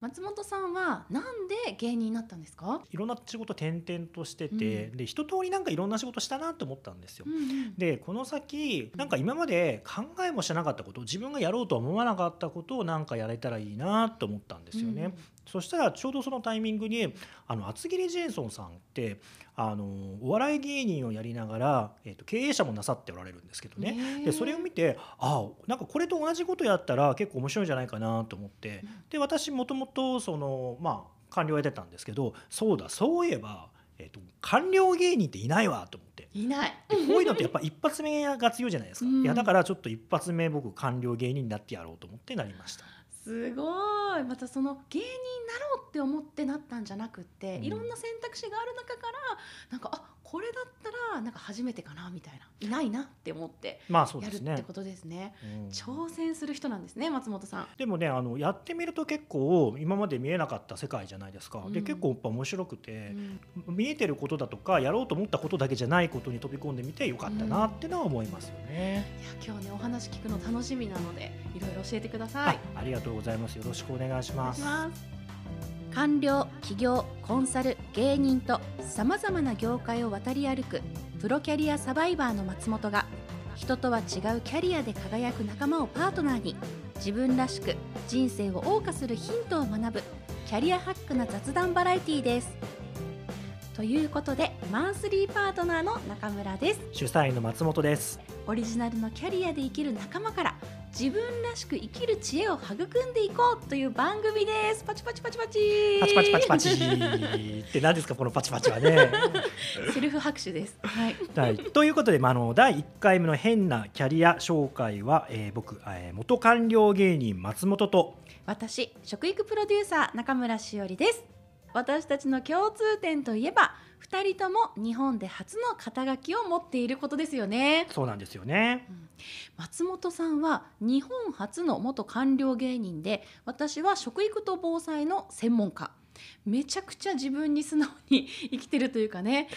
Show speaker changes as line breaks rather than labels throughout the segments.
松本さんはなんで芸人になったんですか、
いろんな仕事転々としてて、
うん
で一通りなんかいろんな仕事したなって思ったんですよ。
うんうん
でこの先なんか今まで考えもしなかったこと自分がやろうとは思わなかったことをなんかやれたらいいなと思ったんですよね。
うん
そしたらちょうどそのタイミングにあの厚切りジェイソンさんってあのお笑い芸人をやりながら、えー、と経営者もなさっておられるんですけどね。でそれを見てあなんかこれと同じことやったら結構面白いんじゃないかなと思ってで私もともとそのまあ官僚やってたんですけどそうだそういえば、えー、と官僚芸人っていないわと思って。
いない。
でこういうのってやっぱ一発目が強いじゃないですか、
うん
いやだからちょっと一発目僕官僚芸人になってやろうと思ってなりました
すごいまたその芸って思ってなったんじゃなくって、
うん。
いろんな選択肢がある中からなんかあこれだったらなんか初めてかなみたいな。いないなって思って
まあそう
や
ですね。
るってことですね。
うん。
挑戦する人なんですね松本さん。
でもねあのやってみると結構今まで見えなかった世界じゃないですか、で
うん。
結構やっぱ面白くて
う、ん。
見えてることだとかやろうと思ったことだけじゃないことに飛び込んでみてよかったなってのは思いますよね、
いや今日ねお話聞くの楽しみなのでいろいろ教えてください。
あありがとうございます。よろしくお願いします
官僚企業コンサル芸人とさまざまな業界を渡り歩くプロキャリアサバイバーの松本が人とは違うキャリアで輝く仲間をパートナーに自分らしく人生を謳歌するヒントを学ぶキャリアハックな雑談バラエティーです。ということでマンスリーパートナーの中村です。
主催の松本です
オリジナルのキャリアで生きる仲間から自分らしく生きる知恵を育んでいこうという番組です。パチパチパチパチ。
パチパチパチパチ って何ですかこのパチパチはね
セルフ拍手です。はい。
はい、ということで、まあ、あの第1回目の変なキャリア紹介は、えー僕、えー元官僚芸人松本と
私食育プロデューサー中村しおりです。私たちの共通点といえば2人とも日本で初の肩書きを持っていることですよね。
そうなんですよね。
松本さんは日本初の元官僚芸人で私は食育と防災の専門家めちゃくちゃ自分に素直に 生きてるというかね。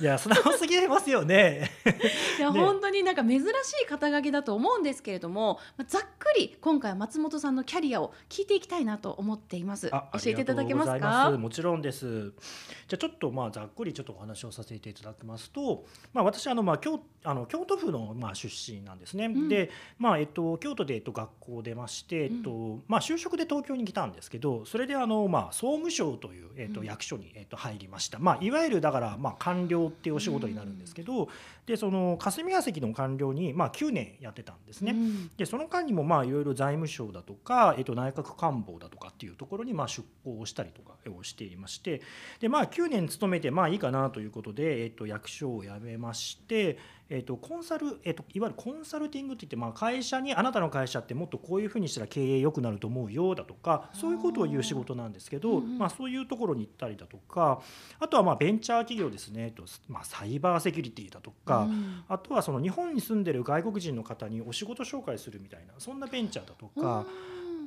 いや素直すぎますよね。
いや、
ね。
本当になんか珍しい肩書きだと思うんですけれどもまあざっくり今回は松本さんのキャリアを聞いていきたいなと思っています。教
あ
えていただけますか？
もちろんです。じゃあちょっとまあざっくりちょっとお話をさせていただきますと、まあ私あのまあ京あの京都府のまあ出身なんですね。
ん。
で、まあえっと京都でえっと学校を出まして、えっとまあ就職で東京に来たんですけど、それであのまあ総務省というえっと
うん
役所にえっと入りました。まあいわゆるだからまあ官僚っていうお仕事になるんですけど、でその霞が関の官僚にまあ9年やってたんですね。
うん
でその間にもまあいろいろ財務省だとか、えっと、内閣官房だとかっていうところにまあ出向をしたりとかをしていましてで、まあ、9年勤めてまあいいかなということで、えっと、役所を辞めまして、えっと、コンサル、えっと、いわゆるコンサルティングっていって、まあ、会社にあなたの会社ってもっとこういうふうにしたら経営良くなると思うよだとかそういうことを言う仕事なんですけど、
うんうん
まあ、そういうところに行ったりだとかあとはまあベンチャー企業ですね、えっとまあ、サイバーセキュリティだとか、
うん。
あとはその日本に住んでる外国人の方にお仕事紹介するみたいなそんなベンチャーだとか、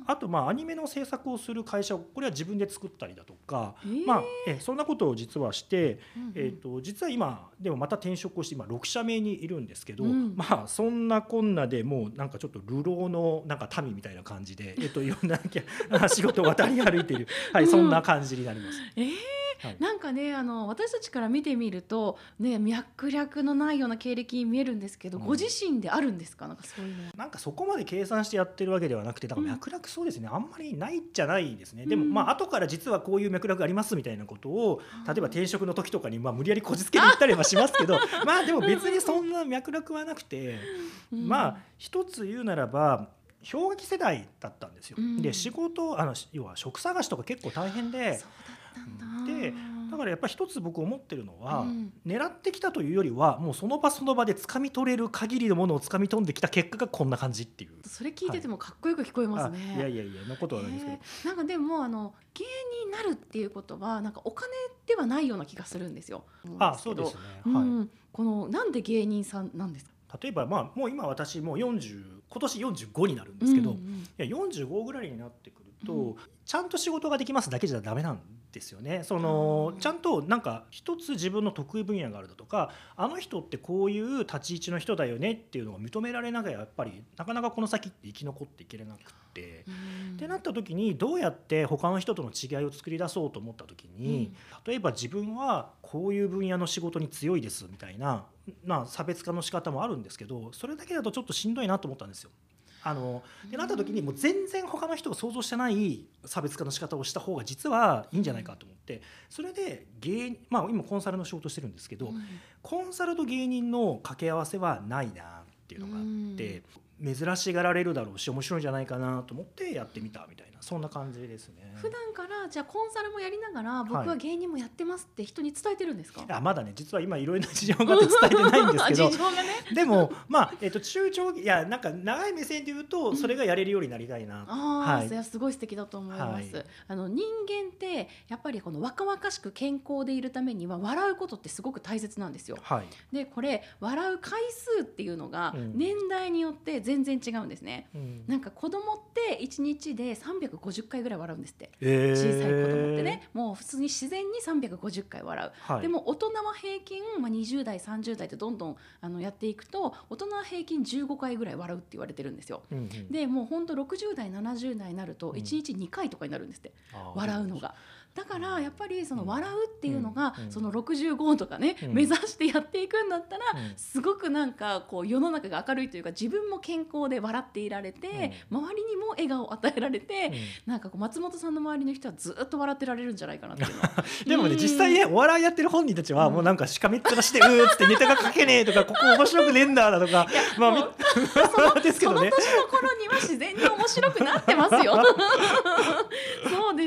あとまあアニメの制作をする会社をこれは自分で作ったりだとか、
えー。
まあ、えそんなことを実はして、
うんうん。
えー、と実は今でもまた転職をして今6社目にいるんですけど、
うん。
まあそんなこんなでもうなんかちょっと流浪のなんか民みたいな感じで、えっといろんな 仕事を渡り歩いている、はい、そんな感じになります。
えー
はい。
なんかねあの私たちから見てみるとね脈絡のないような経歴に見えるんですけど、
うん。
ご自身であるんですか？なんかそういう
なんかそこまで計算してやってるわけではなくてだから
うん。
脈絡そうですね、あんまりないじゃないですね、でも
うん
まあ後から実はこういう脈絡ありますみたいなことを例えば転職の時とかにまあ無理やりこじつけて言ったりはしますけど まあでも別にそんな脈絡はなくて、
うん。
まあ一つ言うならば氷河期世代だったんですよ。
うん。
で仕事あの要は職探しとか結構大変ででだからやっぱり一つ僕思ってるのは、
うん。
狙ってきたというよりはもうその場その場で掴み取れる限りのものを掴み取んできた結果がこんな感じっていう。
それ聞いててもかっこよく聞こえますね、
あい。やいやいやなことはないですけど、
へーなんかでもあの芸人になるっていうことはなんかお金ではないような気がするんですよ。
あそうですね、
うん。
はい
このなんで芸人さんなんですか？
例えばまあもう今私もう40今年45になるんですけど、
うんうん
いや45ぐらいになってくると、
うん。
ちゃんと仕事ができますだけじゃダメなんですよねそのちゃんとなんか一つ自分の得意分野があるだとかあの人ってこういう立ち位置の人だよねっていうのが認められながらやっぱりなかなかこの先って生き残っていけれなくって。ってなった時にどうやって他の人との違いを作り出そうと思った時に、例えば自分はこういう分野の仕事に強いですみたいな、まあ、差別化の仕方もあるんですけどそれだけだとちょっとしんどいなと思ったんですよ。あのでなった時にもう全然他の人が想像してない差別化の仕方をした方が実はいいんじゃないかと思ってそれで芸、まあ、今コンサルの仕事してるんですけど、コンサルと芸人の掛け合わせはないなっていうのがあって、珍しがられるだろうし面白いんじゃないかなと思ってやってみたみたいなそんな感じですね。
普段からじゃあコンサルもやりながら僕は芸人もやってますって人に伝えてるんですか、
はい、まだね実は今いろいろな事情があって伝えてないんですけど。
ね、
でもまあ、えーと、中長いやなんか長い目線で言うとそれがやれるようになりたいな、うん、
あはい、いやすごい素敵だと思います、はい、あの人間ってやっぱりこの若々しく健康でいるためには笑うことってすごく大切なんですよ、
はい、
でこれ笑う回数っていうのが年代によって全然違うんですね、ね、うん、なんか子供って1日で350回ぐらい笑うんですって、えー、小さい子供ってね。もう普通に自然に350回笑う、はい、でも大人は平均、まあ、20代30代ってどんどんあのやっていくと大人は平均15回ぐらい笑うって言われてるんですよ、うんうん、でもうほんと60代70代になると1日2回とかになるんですって、うん、笑うのが。だからやっぱりその笑うっていうのがその65とかね目指してやっていくんだったらすごくなんかこう世の中が明るいというか自分も健康で笑っていられて周りにも笑顔を与えられてなんかこう松本さんの周りの人はずっと笑ってられるんじゃないかなっていう
でもね実際ねお笑いやってる本人たちはもうなんかしかめっ面して「うー」っつってネタが書けねえとかここ面白くねえんだだとか まあ
そのですけど、ね、その年の頃には自然に面白くなってますよ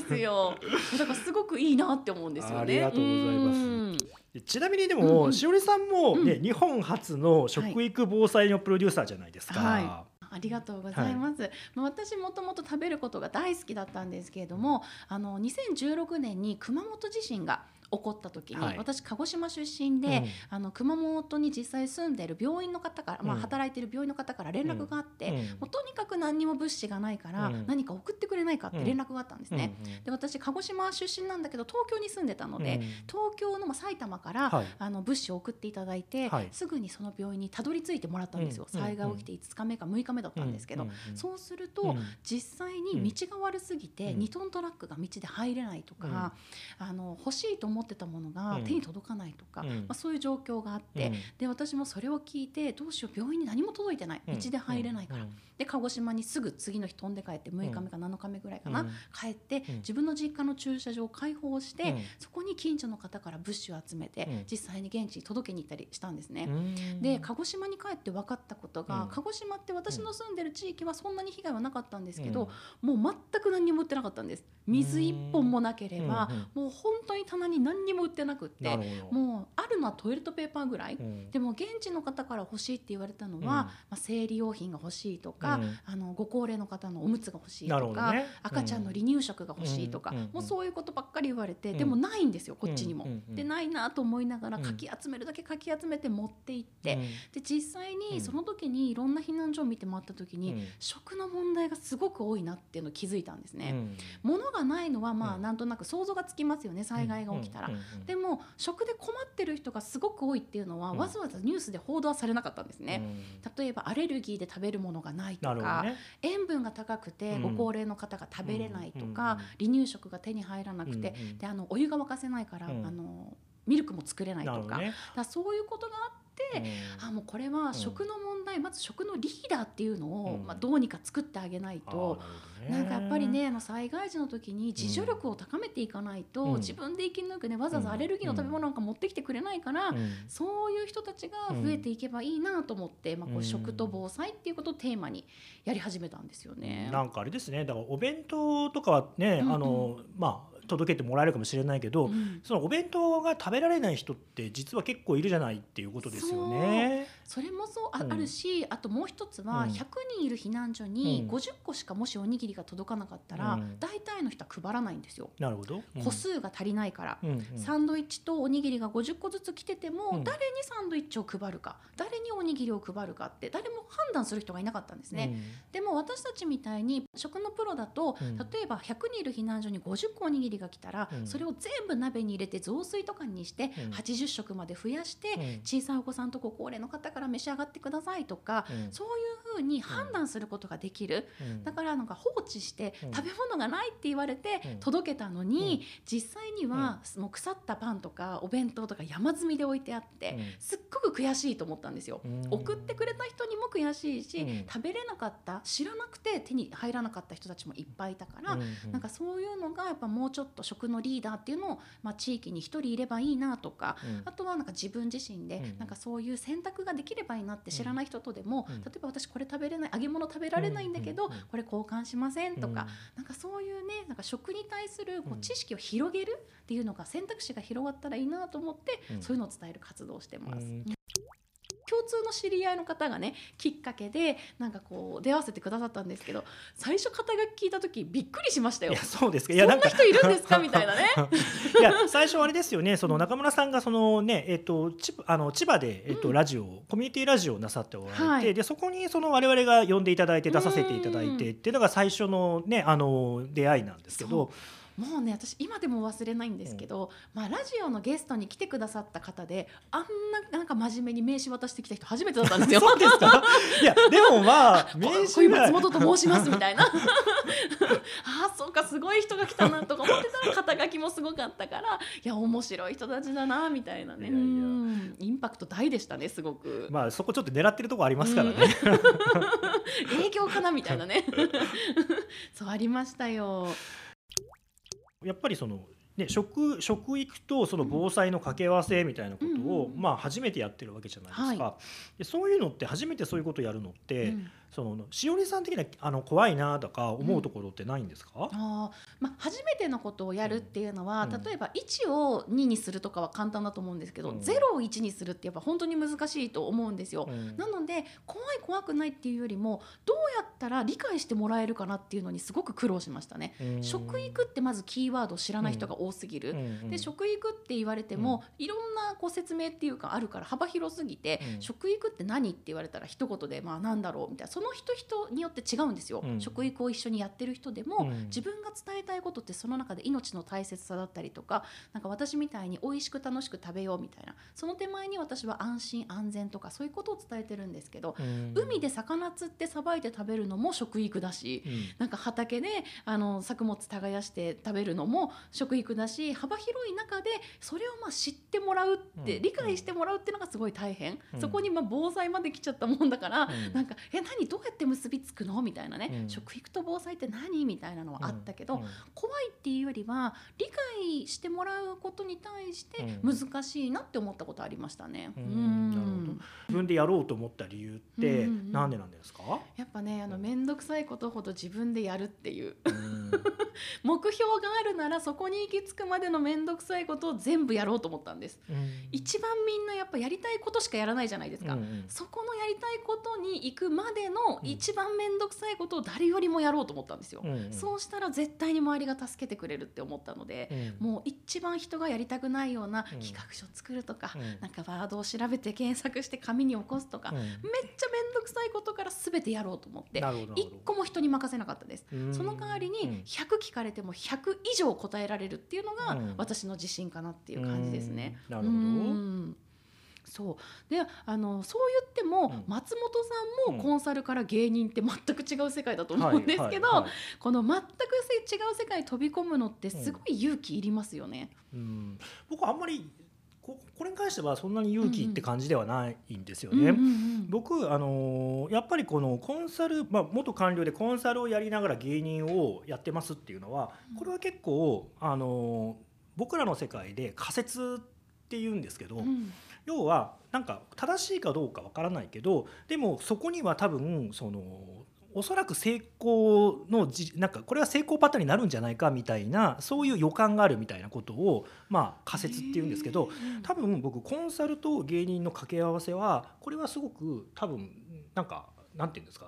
ですよ だからすごくいいなって思うんですよね。あ
りがとうございます。ちなみにでも、うん、しおりさんもね、うん、日本初の食育防災のプロデューサーじゃないですか。はいはい
ありがとうございます。はい、まあ私もともと食べることが大好きだったんですけれども、あの2016年に熊本地震が起こった時に、はい、私鹿児島出身で、うん、あの熊本に実際住んでいる病院の方から、まあ、働いている病院の方から連絡があって、うん、もうとにかく何にも物資がないから、何か送ってくれないかって連絡があったんですね。で私鹿児島出身なんだけど東京に住んでたので、東京の、まあ、埼玉から、はい、あの物資を送っていただいて、はい、すぐにその病院にたどり着いてもらったんですよ、災害起きて5日目か6日目だったんですけど、そうすると、実際に道が悪すぎて2トントラックが道で入れないとか、あの欲しいと思ってたものが手に届かないとか、うん、まあ、そういう状況があって、うん、で私もそれを聞いてどうしよう病院に何も届いてない。道で入れないから、で鹿児島にすぐ次の日飛んで帰って6日目か7日目ぐらいかな、帰って自分の実家の駐車場を開放して、そこに近所の方から物資を集めて、実際に現地に届けに行ったりしたんですね。で鹿児島に帰って分かったことが、鹿児島って私の住んでる地域はそんなに被害はなかったんですけど、もう全く何にも売ってなかったんです。水一本もなければ、もう本当に棚に何にも売ってなくってもうあるのはトイレットペーパーぐらい、うん、でも現地の方から欲しいって言われたのは、うん、まあ、生理用品が欲しいとか、うん、あのご高齢の方のおむつが欲しいとか、ね、赤ちゃんの離乳食が欲しいとか、もうそういうことばっかり言われて、でもないんですよこっちにも。でないなと思いながらかき集めるだけかき集めて持って行って、で実際にその時にいろんな避難所を見て回った時に、食の問題がすごく多いなっていうのを気づいたんですね。物がないのはまあなんとなく想像がつきますよね災害が起きたら。でも食で困ってる人がすごく多いっていうのは、うん、わざわざニュースで報道はされなかったんですね、うん、例えばアレルギーで食べるものがないとか、ね、塩分が高くてご高齢の方が食べれないとか、離乳食が手に入らなくて、であのお湯が沸かせないから、あのミルクも作れないとか,、ね、だそういうことがあって、あもうこれは食の問題、まず食のリーダーっていうのを、まあ、どうにか作ってあげないと。なんかやっぱりねあの災害時の時に自助力を高めていかないと、うん、自分で生き抜くねわざわざアレルギーの食べ物なんか持ってきてくれないから、うん、そういう人たちが増えていけばいいなと思って、まあ、こう食と防災っていうことをテーマにやり始めたん。ですよね。
なんかあれですねだからお弁当とかはね、うんうん、あのまあ届けてもらえるかもしれないけど、うん、そのお弁当が食べられない人って実は結構いるじゃないっていうことですよね。
それもそうあ,、るしあともう一つは100人いる避難所に50個しかもしおにぎりが届かなかったら、大体の人は配らないんですよ。
なるほど、
個数が足りないから、サンドイッチとおにぎりが50個ずつ来てても、誰にサンドイッチを配るか誰におにぎりを配るかって誰も判断する人がいなかったんですね。でも私たちみたいに食のプロだと、例えば100人いる避難所に50個おにぎりがが来たら、
うん。
それを全部鍋に入れて雑炊とかにして、
うん。
80食まで増やして、
うん。
小さいお子さんとご高齢の方から召し上がってくださいとか、
うん。
そういうふうに判断することができる、
うん。
だからなんか放置して
うん。
食べ物がないって言われて
うん。
届けたのに、実際にはもう腐ったパンとかお弁当とか山積みで置いてあって、
うん。
すっごく悔しいと思ったんですよ。
うん。
送ってくれた人にも悔しいし、
うん。
食べれなかった知らなくて手に入らなかった人たちもいっぱいいたから、
うん
なんかそういうのがやっぱもうちょっと食のリーダーっていうのを、まあ、地域に一人いればいいなとか、
うん。
あとはなんか自分自身で
うん。
なんかそういう選択ができればいいなって知らない人とでも、
うん。
例えば私これ食べれない揚げ物食べられないんだけど、これ交換しませんとか、
うん。
なんかそういうねなんか食に対するこ
う
うん。知識を広げるっていうのが選択肢が広がったらいいなと思って、
うん。
そういうのを伝える活動をしてます。
うん
共通の知り合いの方がねきっかけでなんかこう出会わせてくださったんですけど最初肩書き聞いた時びっくりしましたよ。
いや。そうですか。い
そんな
やなんか
人いるんですか？みたいなね。
いや最初あれですよね。その中村さんがそのねえっと千葉あの千葉でえっと
うん。
ラジオコミュニティラジオをなさっておられて、
はい。
でそこにその我々が呼んでいただいて出させていただいて
うん
っていうのが最初のねあの出会いなんですけど
もうね私今でも忘れないんですけど、まあ、ラジオのゲストに来てくださった方であんななんか真面目に名刺渡してきた人初めてだったんですよ。
すか？いやでもまあ名刺
松本と申しますみたいな。ああそうかすごい人が来たなとか思ってたら肩書きもすごかったからいや面白い人たちだなみたいなね。インパクト大でしたねすごく、
まあそこちょっと狙ってるところありますからね。
営業かなみたいなね。そうありましたよ
やっぱりそのね、食食育とその防災の掛け合わせみたいなことを、まあ、初めてやってるわけじゃないですか、でそういうのって初めてそういうことをやるのって、
うん
そのしおりさん的にはあの怖いなとか思うところってないんですか、
あーまあ、初めてのことをやるっていうのは、
うん。
例えば1を2にするとかは簡単だと思うんですけど、
うん。
0を1にするってやっぱ本当に難しいと思うんですよ。
うん。
なので怖い怖くないっていうよりもどうやったら理解してもらえるかなっていうのにすごく苦労しましたね。
うん。
食育ってまずキーワードを知らない人が多すぎる。
うん。うん。
で食育って言われても、いろんなこう説明っていうかあるから幅広すぎて、
うん。
食育って何って言われたら一言でまあなんだろうみたいな。その人人によって違うんですよ、
うん。
食育を一緒にやってる人でも、
うん。
自分が伝えたいことってその中で命の大切さだったりとかなんか私みたいに美味しく楽しく食べようみたいなその手前に私は安心安全とかそういうことを伝えてるんですけど、
うん。
海で魚釣ってさばいて食べるのも食育だし、
うん。
なんか畑であの作物耕して食べるのも食育だし幅広い中でそれをまあ知ってもらうって、
うん。
理解してもらうっていうのがすごい大変、
うん。
そこにまあ防災まで来ちゃったもんだから、
うん。
なんか「え何？どうやって結びつくの?」みたいなね、
うん。
食育と防災って何？みたいなのはあったけど、
うん。
怖いっていうよりは理解してもらうことに対して
うん。
難しいなって思ったことありましたね。
自分でやろうと思った理由って
うんうんうん。
なんでなんですか、
やっぱねあの面倒くさいことほど自分でやるっていう。
うん。
目標があるならそこに行き着くまでの面倒くさいことを全部やろうと思ったんです。一番みんなやっぱやりたいことしかやらないじゃないですか、
うんうん。
そこのやりたいことに行くまでの
うん。
一番面倒くさいことを誰よりもやろうと思ったんですよ、
うんうん。
そうしたら絶対に周りが助けてくれるって思ったので、
うん。
もう一番人がやりたくないような
うん。
企画書作るとか、
うん。
なんかワードを調べて検索して紙に起こすとか、
うん。
めっちゃ面倒くさいことから全てやろうと思って一個も人に任せなかったです。
うん。
その代わり
うん
に100聞かれても100以上答えられるっていうのが
うん。
私の自信かなっていう感じですね。
うん。なるほど。
うんそう。であのそう言っても、
うん。
松本さんもコンサルから芸人って全く違う世界だと思
はい
うんですけど、この全くせ違う世界に飛び込むのってすごい勇気いりますよね。
うん。僕あんまりここれに関してはそんなに勇気って感じではないんですよね。
うんうんうん
僕あのーやっぱりこのコンサル、まあ、元官僚でコンサルをやりながら芸人をやってますっていうのはこれは結構あのー僕らの世界で仮説っていうんですけど、
うん。
要はなんか正しいかどうかわからないけどでもそこには多分そのおそらく成功のじなんかこれは成功パターンになるんじゃないかみたいなそういう予感があるみたいなことをまあ仮説っていうんですけど多分僕コンサルと芸人の掛け合わせはこれはすごく多分なんかなんていうんですか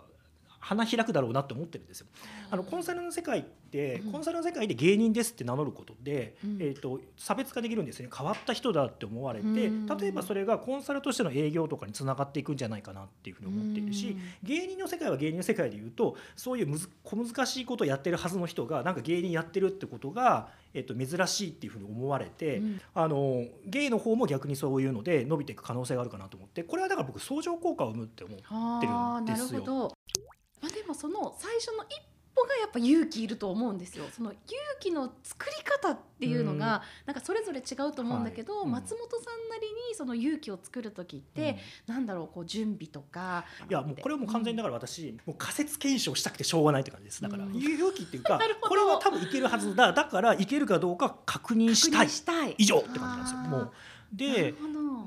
花開くだろうなって思ってるんですよ。あのコンサルの世界って、
うん。
コンサルの世界で芸人ですって名乗ることで、
うん。
えー、と差別化できるんですよね。変わった人だって思われて、
うん。
例えばそれがコンサルとしての営業とかにつながっていくんじゃないかなっていうふうに思っているし、芸人の世界は芸人の世界でいうとそういうむず小難しいことをやってるはずの人がなんか芸人やってるってことが、えっと、珍しいっていうふうに思われて、
うん。
あのゲイの方も逆にそういうので伸びていく可能性があるかなと思ってこれはだから僕相乗効果を生むって思うってるんですよ。
るほど。まあでもその最初の一歩がやっぱ勇気いると思うんですよ。その勇気の作り方っていうのが、なんかそれぞれ違うと思うんだけど、
はい。うん。
松本さんなりにその勇気を作る時って、なんだろうこう準備とか。
いやもうこれはもう完全にだから私、もう仮説検証したくてしょうがないって感じです。だから、
うん。
勇気っていうか これは多分いけるはずだ。だからいけるかどうか確認したい。以上って感じなんですよ。もうで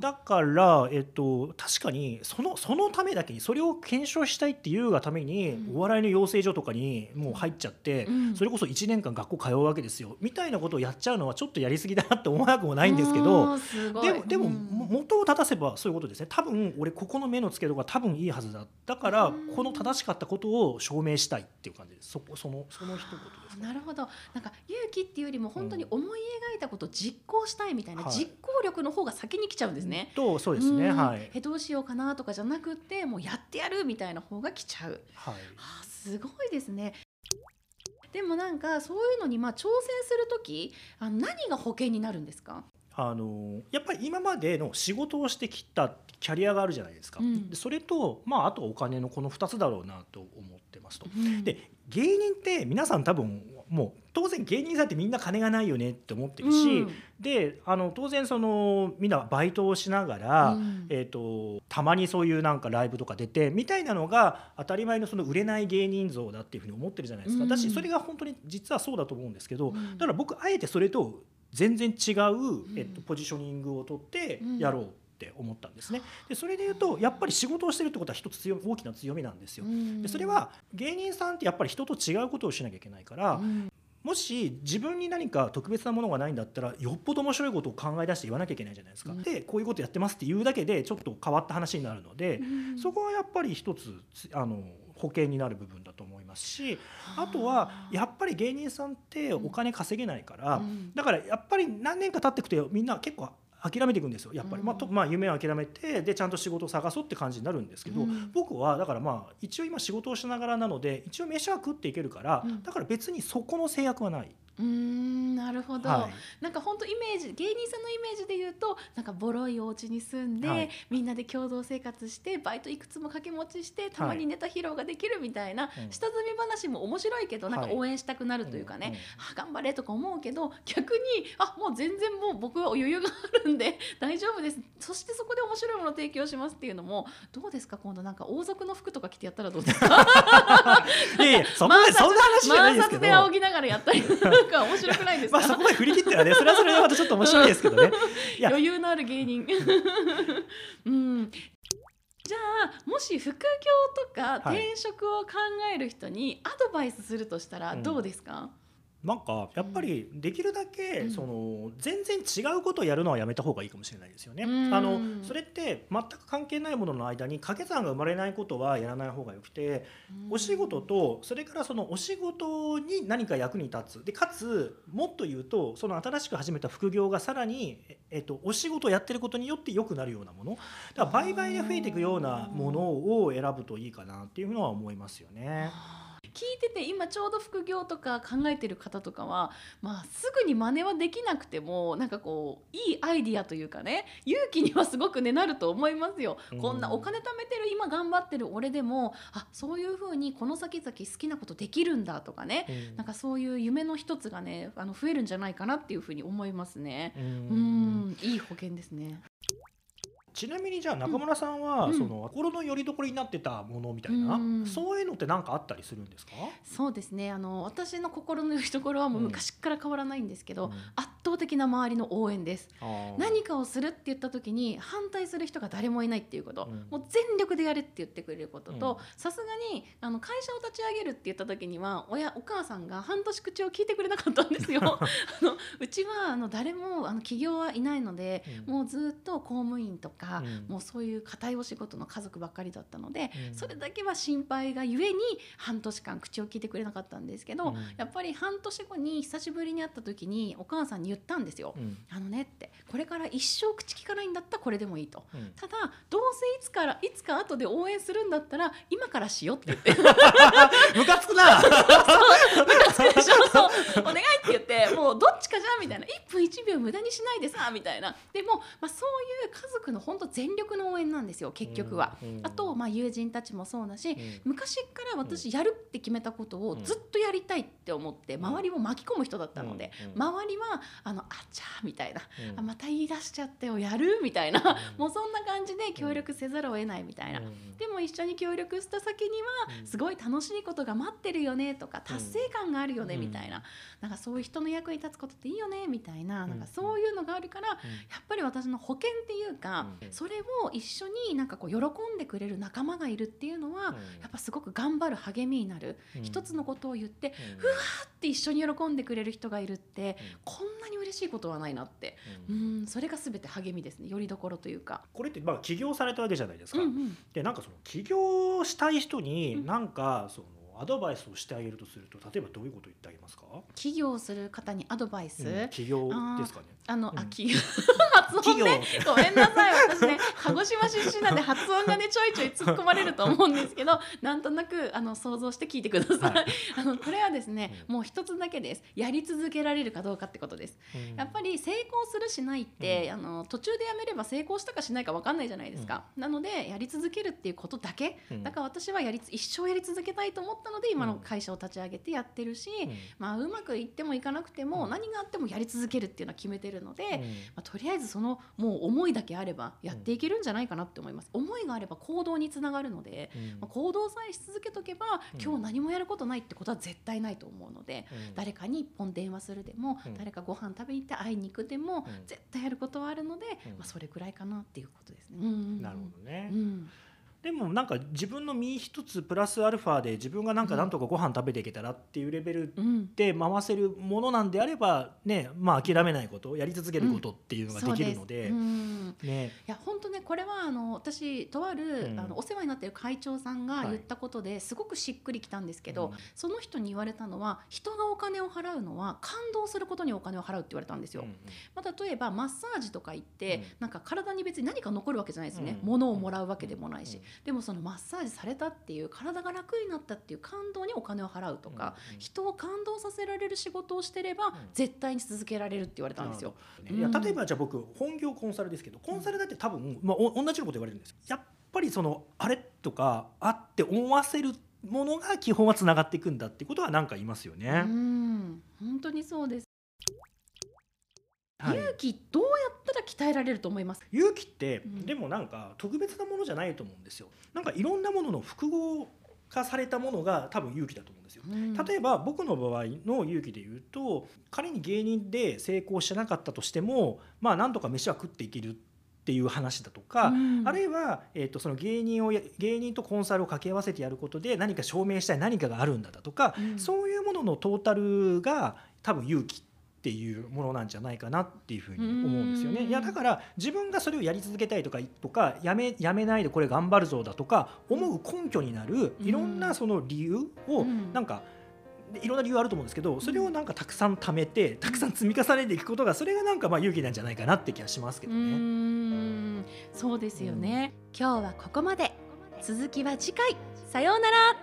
だから、えっと、確かにそのそのためだけにそれを検証したいっていうがために、
うん。
お笑いの養成所とかにもう入っちゃって、
うん。
それこそ1年間学校通うわけですよみたいなことをやっちゃうのはちょっとやりすぎだなって思わなくもないんですけど。でもでも、
うん。
も元を正せばそういうことですね。多分俺ここの目の付けどころが多分いいはずだ。だから
うん。
この正しかったことを証明したいっていう感じです。そこそのその一言ですね。
なるほど。なんか勇気っていうよりも本当に思い描いたことを実行したいみたいな、
はい。
実行力の方が先に来ちゃうんですね。
とそうですね
うん
はい、
えどうしようかなとかじゃなくてもうやってやるみたいな方が来ちゃう。
はい、
あーすごいですね。でもなんかそういうのにまあ挑戦する時あの何が保険になるんですか？
あのやっぱり今までの仕事をしてきたキャリアがあるじゃないですか、
うん
でそれと、まあ、あとお金のこの2つだろうなと思ってますと。
うん
で芸人って皆さん多分もう当然芸人さんってみんな金がないよねって思ってるし、
うん。
であの当然そのみんなバイトをしながら、
うん。
えー、とたまにそういうなんかライブとか出てみたいなのが当たり前のその売れない芸人像だっていうふうに思ってるじゃないですか、
うん。
私それが本当に実はそうだと思うんですけど、
うん。
だから僕あえてそれと全然違う、
ん。
えっと、ポジショニングを取って
うん。
やろうって思ったんですね。でそれで言うとやっぱり仕事をしてるってことは一つ強大きな強みなんですよ。
うん
でそれは芸人さんってやっぱり人と違うことをしなきゃいけないから、
うん
もし自分に何か特別なものがないんだったらよっぽど面白いことを考え出して言わなきゃいけないじゃないですか。
うん
でこういうことやってますって言うだけでちょっと変わった話になるので、
うん
そこはやっぱり一つつあの保険になる部分だと思いますしあとはやっぱり芸人さんってお金稼げないから、
うん
だからやっぱり何年か経ってくとみんな結構諦めていくんですよやっぱり、
うん。
まあとまあ、夢を諦めてでちゃんと仕事を探そうって感じになるんですけど、
うん。
僕はだからまあ一応今仕事をしながらなので一応飯は食っていけるから、
うん。
だから別にそこの制約はない。
うーんなるほど、
はい。
なんか本当イメージ芸人さんのイメージで言うとなんかボロいお家に住んで、
はい。
みんなで共同生活してバイトいくつも掛け持ちしてたまにネタ披露ができるみたいな、
うん。
下積み話も面白いけどなんか
はい。
応援したくなるというかね、
うん。うん。
あ頑張れとか思うけど逆にあもう全然もう僕は余裕があるんで 大丈夫です。そしてそこで面白いものを提供しますっていうのもどうですか？今度なんか王族の服とか着てやったらどうですか？
いやいや そんな話じゃないですけど。
で仰ぎながらやったりなんか面白くないですか、
まあそこまで振り切ったらねそれはそれでまたちょっと面白いですけどね。
余裕のある芸人。うん。じゃあもし副業とか
はい
転職を考える人にアドバイスするとしたら
うん。
どうですか、
なんかやっぱりできるだけ、
うん。
その全然違うことをやるのはやめた方がいいかもしれないですよね。
うん。
あのそれって全く関係ないものの間に掛け算が生まれないことはやらない方がよくて、お仕事とそれからそのお仕事に何か役に立つ。でかつもっと言うとその新しく始めた副業がさらに、ええっと、お仕事をやってることによって良くなるようなもの。だから倍々で増えていくようなものを選ぶといいかなっていうのは思いますよね。
聞いてて今ちょうど副業とか考えてる方とかは、まあ、すぐに真似はできなくてもなんかこういいアイディアというかね勇気にはすごくねなると思いますよ。
うん
こんなお金貯めてる今頑張ってる俺でもあそういう風にこの先々好きなことできるんだとかね
うん
なんかそういう夢の一つがねあの増えるんじゃないかなっていうふうに思いますね。
う
うんんいい保険ですね。
ちなみにじゃあ中村さんは、
うん。
その心の拠り所になってたものみたいな、
うん。
そういうのって何かあったりするんですか、
そうですね。あの私の心の拠り所はもう昔から変わらないんですけど、
うん。
圧倒的な周りの応援です。何かをするって言った時に反対する人が誰もいないっていうこと、
うん。
もう全力でやれって言ってくれることと
うん。
さすがにあの会社を立ち上げるって言った時には親お母さんが半年口を聞いてくれなかったんですよ。あのうちはあの誰もあの企業はいないので、
うん。
もうずっと公務員とか、
うん。
もうそういう固いお仕事の家族ばっかりだったので、
うん。
それだけは心配がゆえに半年間口を聞いてくれなかったんですけど、
うん。
やっぱり半年後に久しぶりに会った時にお母さんに言っったんですよ。
うん。
あのねってこれから一生口聞かないんだったらこれでもいいと。
うん。
ただどうせいつからいつか後で応援するんだったら今からしようって言って。
ムカつくな。
そうでしょそうお願いって言ってもうどっちかじゃんみたいな。1分1秒無駄にしないでさみたいな。でも、まあ、そういう家族の本当全力の応援なんですよ結局は。
うん
あと、まあ、友人たちもそうだし、
うん
昔から私やるって決めたことをずっとやりたいって思って周りも巻き込む人だったので、
うん
周りはあのあちゃーみたいな、
うん。
あまた言い出しちゃってよやるみたいな、
うん。
もうそんな感じで協力せざるを得ないみたいな。
うん。
でも一緒に協力した先には
うん。
すごい楽しいことが待ってるよねとか達成感があるよね
うん
みたいな。なんかそういう人の役に立つことっていいよねみたいな
うん。
なんかそういうのがあるからやっぱり私の保険っていうか
うん。
それを一緒になんかこう喜んでくれる仲間がいるっていうのは
うん。
やっぱすごく頑張る励みになる
うん。
一つのことを言って
うん。
ふって一緒に喜んでくれる人がいるって
うん。
こんなに嬉しいことはないなって。
う
うんんそれが全て励みですね。よりどころというか。
これってまあ起業されたわけじゃないですか。
うんうん。
でなんかその起業したい人
うん。
になんかそのアドバイスをしてあげるとすると例えばどういうことを言ってあげますか？
起業する方にアドバイス、
うん起業ですかね？
あの、
うん。
あき 発音ね。ごめんなさい。私ね鹿児島出身なんで発音がねちょいちょい突っ込まれると思うんですけど なんとなくあの想像して聞いてください、
はい。
あのこれはですね、
うん。
もう一つだけです。やり続けられるかどうかってことです。
うん。
やっぱり成功するしないって、
うん。
あの途中でやめれば成功したかしないか分かんないじゃないですか、なのでやり続けるっていうことだけ。
うん。
だから私はやりつ一生やり続けたいと思ったので今の会社を立ち上げてやってるし、
うん。
まあ、うまくいってもいかなくても、
うん。
何があってもやり続けるっていうのは決めてるので、
うん。
まあ、とりあえずそのもう思いだけあればやっていけるんじゃないかなって思います、思いがあれば行動につながるので、
うん。
まあ、行動さえし続けとけば、
うん。
今日何もやることないってことは絶対ないと思うので、
うん。
誰かに一本電話するでも、
うん。
誰かご飯食べに行って会いに行くでも、
うん。
絶対やることはあるので、
うん。
まあ、それくらいかなっていうことですね。
なるほどね。
うん
でもなんか自分の身一つプラスアルファで自分がなんかなんとかご飯食べていけたらっていうレベル
うん
で回せるものなんであればねまあ諦めないことやり続けることっていうのができるので、ね。
いや本当ねこれはあの私とある、
うん。
あのお世話になっている会長さんが
はい
言ったことですごくしっくりきたんですけど、
うん。
その人に言われたのは人がお金を払うのは感動することにお金を払うって言われたんですよ。
うん。
まあ、例えばマッサージとか行って、
うん。
なんか体に別に何か残るわけじゃないですね、
うん。
物をもらうわけでもないし、
うん
でもそのマッサージされたっていう体が楽になったっていう感動にお金を払うとか、
うんうん。
人を感動させられる仕事をしてれば、
ん。
絶対に続けられるって言われたんですよ。
なるほど。ねいや例えばじゃあ僕本業コンサルですけどコンサルだって多分、まあ、お同じようなこと言われるんですよ。やっぱりそのあれとかあって思わせるものが基本はつながっていくんだってことは何か言いますよね。
うん。本当にそうです
はい。
勇気どうやったら鍛えられると思います？
勇気って、
うん。
でもなんか特別なものじゃないと思うんですよ。なんかいろんなものの複合化されたものが多分勇気だと思うんですよ。例えば僕の場合の勇気で言うと仮に芸人で成功してなかったとしてもまあなんとか飯は食っていけるっていう話だとか、
うん。
あるいは、えー、とその芸人をや芸人とコンサルを掛け合わせてやることで何か証明したい何かがあるんだだとか、
うん。
そういうもののトータルが多分勇気っていうものなんじゃないかなっていうふうに思うんですよね。
うん。
いやだから自分がそれをやり続けたいとかとかやめやめないでこれ頑張るぞだとか思う根拠になるいろんなその理由を
うん。
なんかでいろんな理由あると思うんですけどそれをなんかたくさん貯めてたくさん積み重ねていくことがそれがなんかまあ勇気なんじゃないかなって気がしますけ
う
どね。
ん。そうですよね、今日はここまで。続きは次回。さようなら